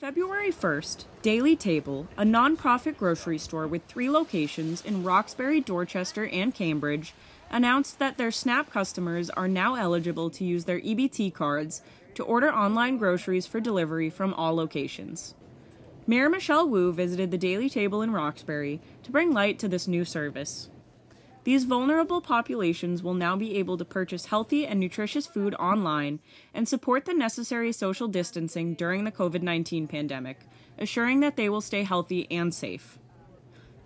February 1st, Daily Table, a nonprofit grocery store with three locations in Roxbury, Dorchester, and Cambridge, announced that their SNAP customers are now eligible to use their EBT cards to order online groceries for delivery from all locations. Mayor Michelle Wu visited the Daily Table in Roxbury to bring light to this new service. These vulnerable populations will now be able to purchase healthy and nutritious food online and support the necessary social distancing during the COVID 19 pandemic, assuring that they will stay healthy and safe.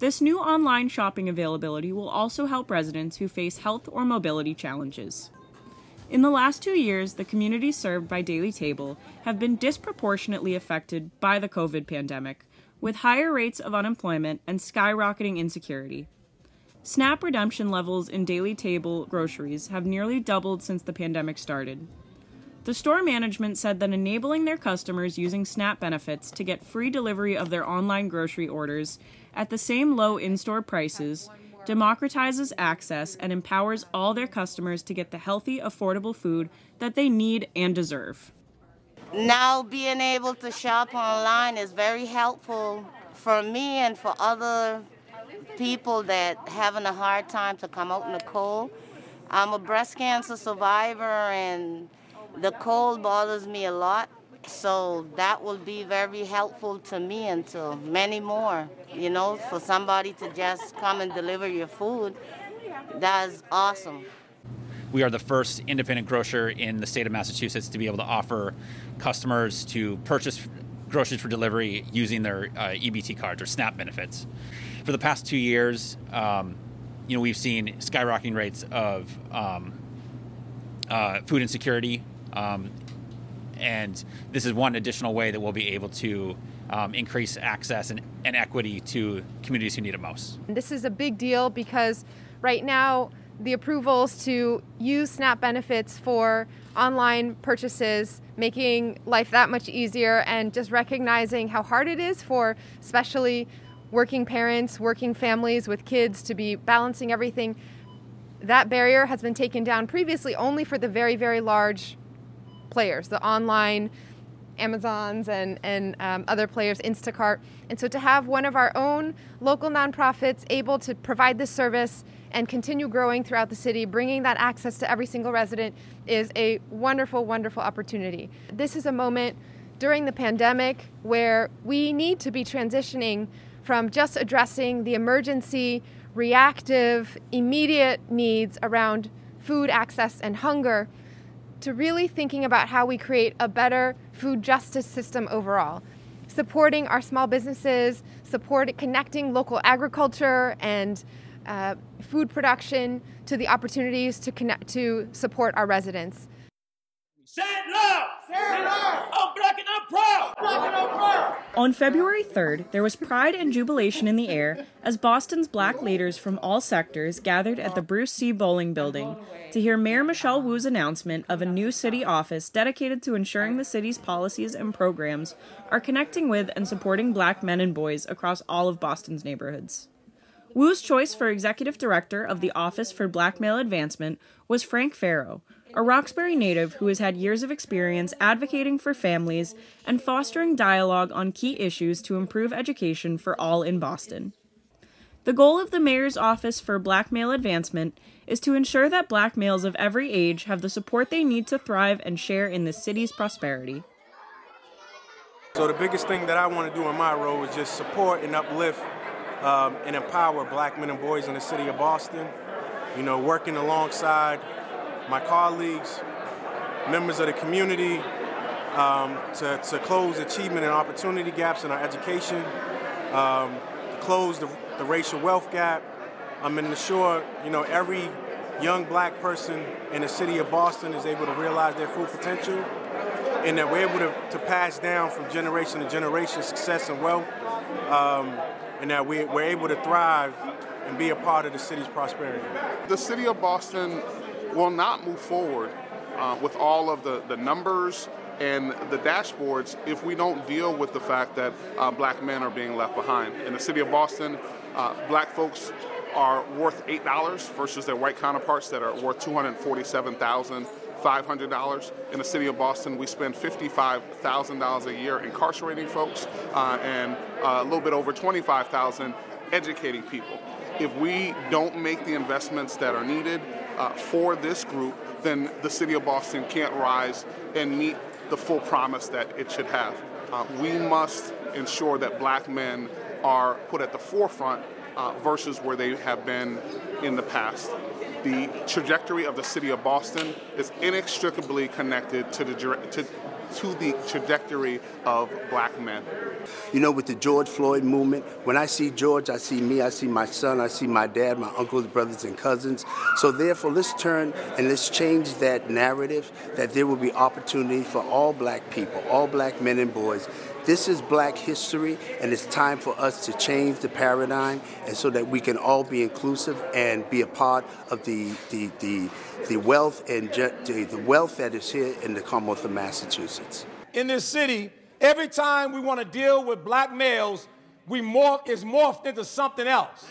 This new online shopping availability will also help residents who face health or mobility challenges. In the last two years, the communities served by Daily Table have been disproportionately affected by the COVID pandemic, with higher rates of unemployment and skyrocketing insecurity. SNAP redemption levels in Daily Table groceries have nearly doubled since the pandemic started. The store management said that enabling their customers using SNAP benefits to get free delivery of their online grocery orders at the same low in store prices democratizes access and empowers all their customers to get the healthy, affordable food that they need and deserve. Now, being able to shop online is very helpful for me and for other people that having a hard time to come out in the cold. I'm a breast cancer survivor and the cold bothers me a lot. So that will be very helpful to me and to many more. You know, for somebody to just come and deliver your food, that's awesome. We are the first independent grocer in the state of Massachusetts to be able to offer customers to purchase groceries for delivery using their uh, EBT cards or SNAP benefits for the past two years, um, you know, we've seen skyrocketing rates of um, uh, food insecurity, um, and this is one additional way that we'll be able to um, increase access and, and equity to communities who need it most. This is a big deal because right now the approvals to use SNAP benefits for online purchases, making life that much easier, and just recognizing how hard it is for especially working parents, working families with kids to be balancing everything. That barrier has been taken down previously only for the very, very large players, the online Amazons and, and um, other players, Instacart. And so to have one of our own local nonprofits able to provide this service and continue growing throughout the city, bringing that access to every single resident is a wonderful, wonderful opportunity. This is a moment during the pandemic where we need to be transitioning from just addressing the emergency, reactive, immediate needs around food access and hunger to really thinking about how we create a better food justice system overall. Supporting our small businesses, support connecting local agriculture and uh, food production to the opportunities to connect to support our residents. Love! Stand love! On February 3rd, there was pride and jubilation in the air as Boston's black leaders from all sectors gathered at the Bruce C. Bolling Building to hear Mayor Michelle Wu's announcement of a new city office dedicated to ensuring the city's policies and programs are connecting with and supporting black men and boys across all of Boston's neighborhoods. Wu's choice for executive director of the Office for Black Male Advancement was Frank Farrow, a Roxbury native who has had years of experience advocating for families and fostering dialogue on key issues to improve education for all in Boston. The goal of the Mayor's Office for Black Male Advancement is to ensure that black males of every age have the support they need to thrive and share in the city's prosperity. So, the biggest thing that I want to do in my role is just support and uplift um, and empower black men and boys in the city of Boston. You know, working alongside my colleagues, members of the community, um, to, to close achievement and opportunity gaps in our education, um, to close the, the, racial wealth gap, um, and ensure you know every young black person in the city of Boston is able to realize their full potential, and that we're able to, to pass down from generation to generation success and wealth, um, and that we, we're able to thrive and be a part of the city's prosperity. The city of Boston will not move forward uh, with all of the, the numbers and the dashboards if we don't deal with the fact that uh, black men are being left behind. In the city of Boston, uh, black folks are worth $8 versus their white counterparts that are worth $247,500 in the city of Boston. We spend $55,000 a year incarcerating folks uh, and uh, a little bit over 25,000 educating people. If we don't make the investments that are needed uh, for this group, then the city of Boston can't rise and meet the full promise that it should have. Uh, we must ensure that black men are put at the forefront uh, versus where they have been in the past. The trajectory of the city of Boston is inextricably connected to the to, to the trajectory of black men. You know, with the George Floyd movement, when I see George, I see me, I see my son, I see my dad, my uncles, brothers, and cousins. So therefore, let's turn and let's change that narrative that there will be opportunity for all black people, all black men and boys this is black history, and it's time for us to change the paradigm and so that we can all be inclusive and be a part of the, the, the, the wealth and the, wealth that is here in the Commonwealth of Massachusetts. In this city, every time we want to deal with black males, we morph is morphed into something else.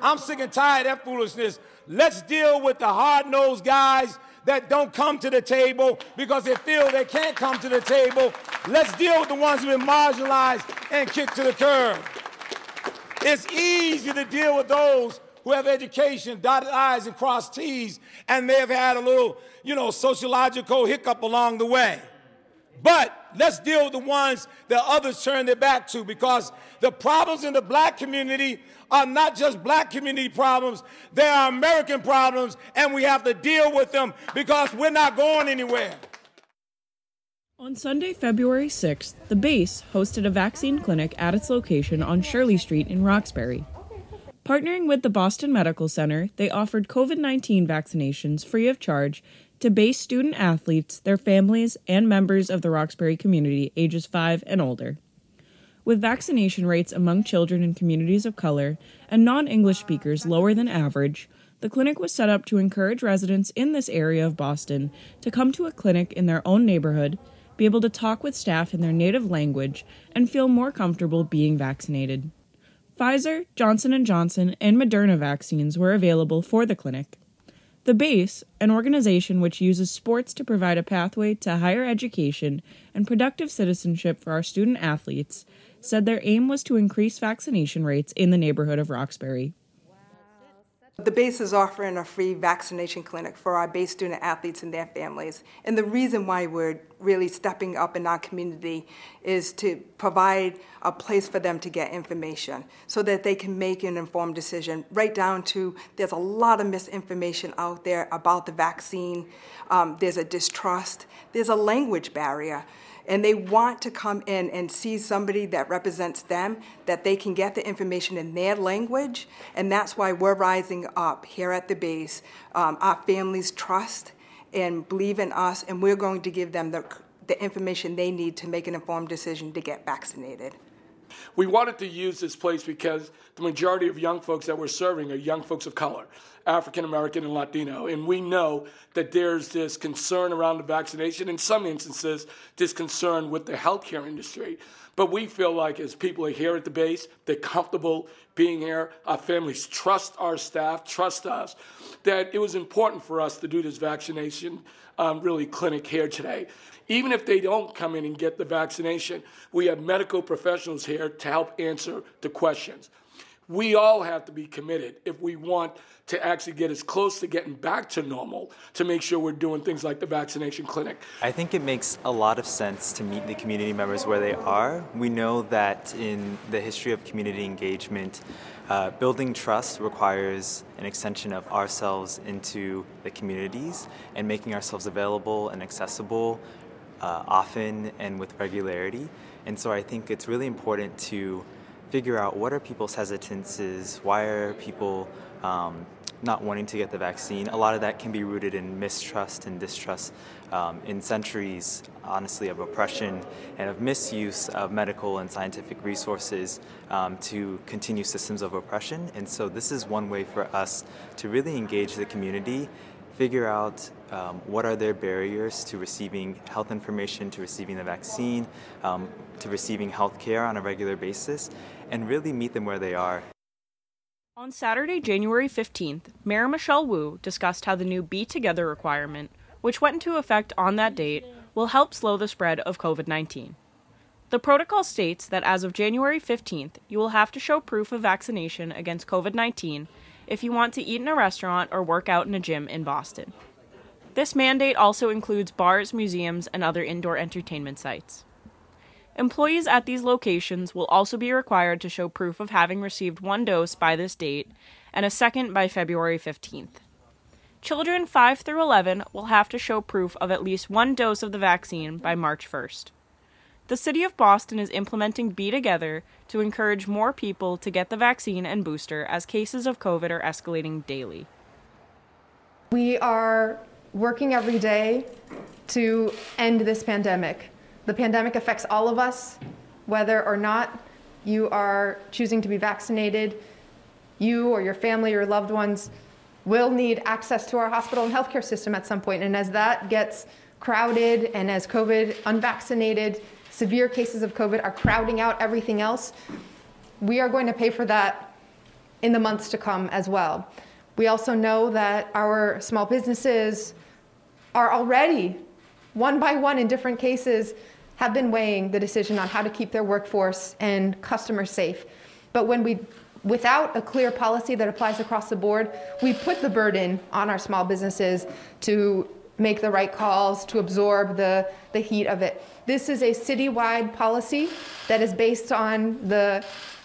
I'm sick and tired of that foolishness. Let's deal with the hard-nosed guys that don't come to the table because they feel they can't come to the table. Let's deal with the ones who've been marginalized and kicked to the curb. It's easy to deal with those who have education, dotted I's and crossed T's, and may have had a little, you know, sociological hiccup along the way. But let's deal with the ones that others turn their back to because the problems in the black community are not just black community problems, they are American problems, and we have to deal with them because we're not going anywhere. On Sunday, February 6th, the base hosted a vaccine clinic at its location on Shirley Street in Roxbury. Partnering with the Boston Medical Center, they offered COVID 19 vaccinations free of charge to base student athletes, their families, and members of the Roxbury community ages 5 and older. With vaccination rates among children in communities of color and non English speakers lower than average, the clinic was set up to encourage residents in this area of Boston to come to a clinic in their own neighborhood, be able to talk with staff in their native language, and feel more comfortable being vaccinated. Pfizer, Johnson & Johnson, and Moderna vaccines were available for the clinic. The Base, an organization which uses sports to provide a pathway to higher education and productive citizenship for our student athletes, said their aim was to increase vaccination rates in the neighborhood of Roxbury. The base is offering a free vaccination clinic for our base student athletes and their families. And the reason why we're really stepping up in our community is to provide a place for them to get information so that they can make an informed decision, right down to there's a lot of misinformation out there about the vaccine, um, there's a distrust, there's a language barrier and they want to come in and see somebody that represents them, that they can get the information in their language. And that's why we're rising up here at the base. Um, our families trust and believe in us, and we're going to give them the, the information they need to make an informed decision to get vaccinated. We wanted to use this place because the majority of young folks that we're serving are young folks of color. African American and Latino. And we know that there's this concern around the vaccination, in some instances, this concern with the healthcare industry. But we feel like as people are here at the base, they're comfortable being here. Our families trust our staff, trust us, that it was important for us to do this vaccination um, really clinic here today. Even if they don't come in and get the vaccination, we have medical professionals here to help answer the questions we all have to be committed if we want to actually get as close to getting back to normal to make sure we're doing things like the vaccination clinic. I think it makes a lot of sense to meet the community members where they are. We know that in the history of community engagement, uh, building trust requires an extension of ourselves into the communities and making ourselves available and accessible uh, often and with regularity. And so I think it's really important to figure out what are people's hesitances, why are people um, not wanting to get the vaccine. A lot of that can be rooted in mistrust and distrust um, in centuries, honestly, of oppression and of misuse of medical and scientific resources um, to continue systems of oppression. And so, this is one way for us to really engage the community figure out um, what are their barriers to receiving health information, to receiving the vaccine, um, to receiving health care on a regular basis, and really meet them where they are. On Saturday, January 15th, Mayor Michelle Wu discussed how the new B Together requirement, which went into effect on that date, will help slow the spread of COVID 19. The protocol states that as of January 15th, you will have to show proof of vaccination against COVID 19 if you want to eat in a restaurant or work out in a gym in Boston. This mandate also includes bars, museums, and other indoor entertainment sites. Employees at these locations will also be required to show proof of having received one dose by this date and a second by February 15th. Children 5 through 11 will have to show proof of at least one dose of the vaccine by March 1st. The City of Boston is implementing B Together to encourage more people to get the vaccine and booster as cases of COVID are escalating daily. We are working every day to end this pandemic. The pandemic affects all of us, whether or not you are choosing to be vaccinated. You or your family or loved ones will need access to our hospital and healthcare system at some point. And as that gets crowded and as COVID, unvaccinated, severe cases of COVID are crowding out everything else, we are going to pay for that in the months to come as well. We also know that our small businesses are already, one by one in different cases, have been weighing the decision on how to keep their workforce and customers safe. But when we without a clear policy that applies across the board, we put the burden on our small businesses to make the right calls, to absorb the, the heat of it. This is a citywide policy that is based on the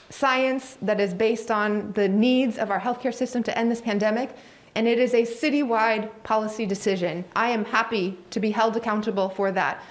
science, that is based on the needs of our healthcare system to end this pandemic, and it is a citywide policy decision. I am happy to be held accountable for that.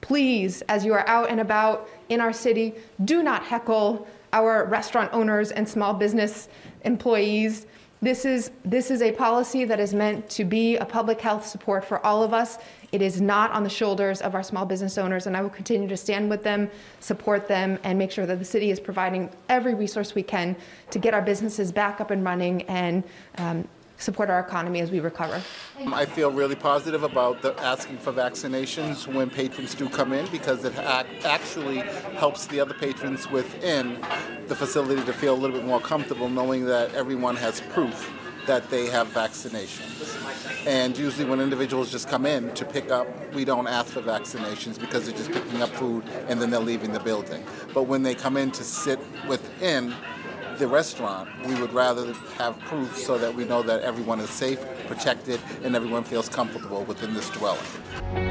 Please, as you are out and about in our city, do not heckle our restaurant owners and small business employees. This is, this is a policy that is meant to be a public health support for all of us. It is not on the shoulders of our small business owners, and I will continue to stand with them, support them, and make sure that the city is providing every resource we can to get our businesses back up and running and um, support our economy as we recover. Um, I feel really positive about the asking for vaccinations when patrons do come in because it actually helps the other patrons within the facility to feel a little bit more comfortable knowing that everyone has proof that they have vaccinations. And usually, when individuals just come in to pick up, we don't ask for vaccinations because they're just picking up food and then they're leaving the building. But when they come in to sit within the restaurant, we would rather have proof so that we know that everyone is safe, protected, and everyone feels comfortable within this dwelling.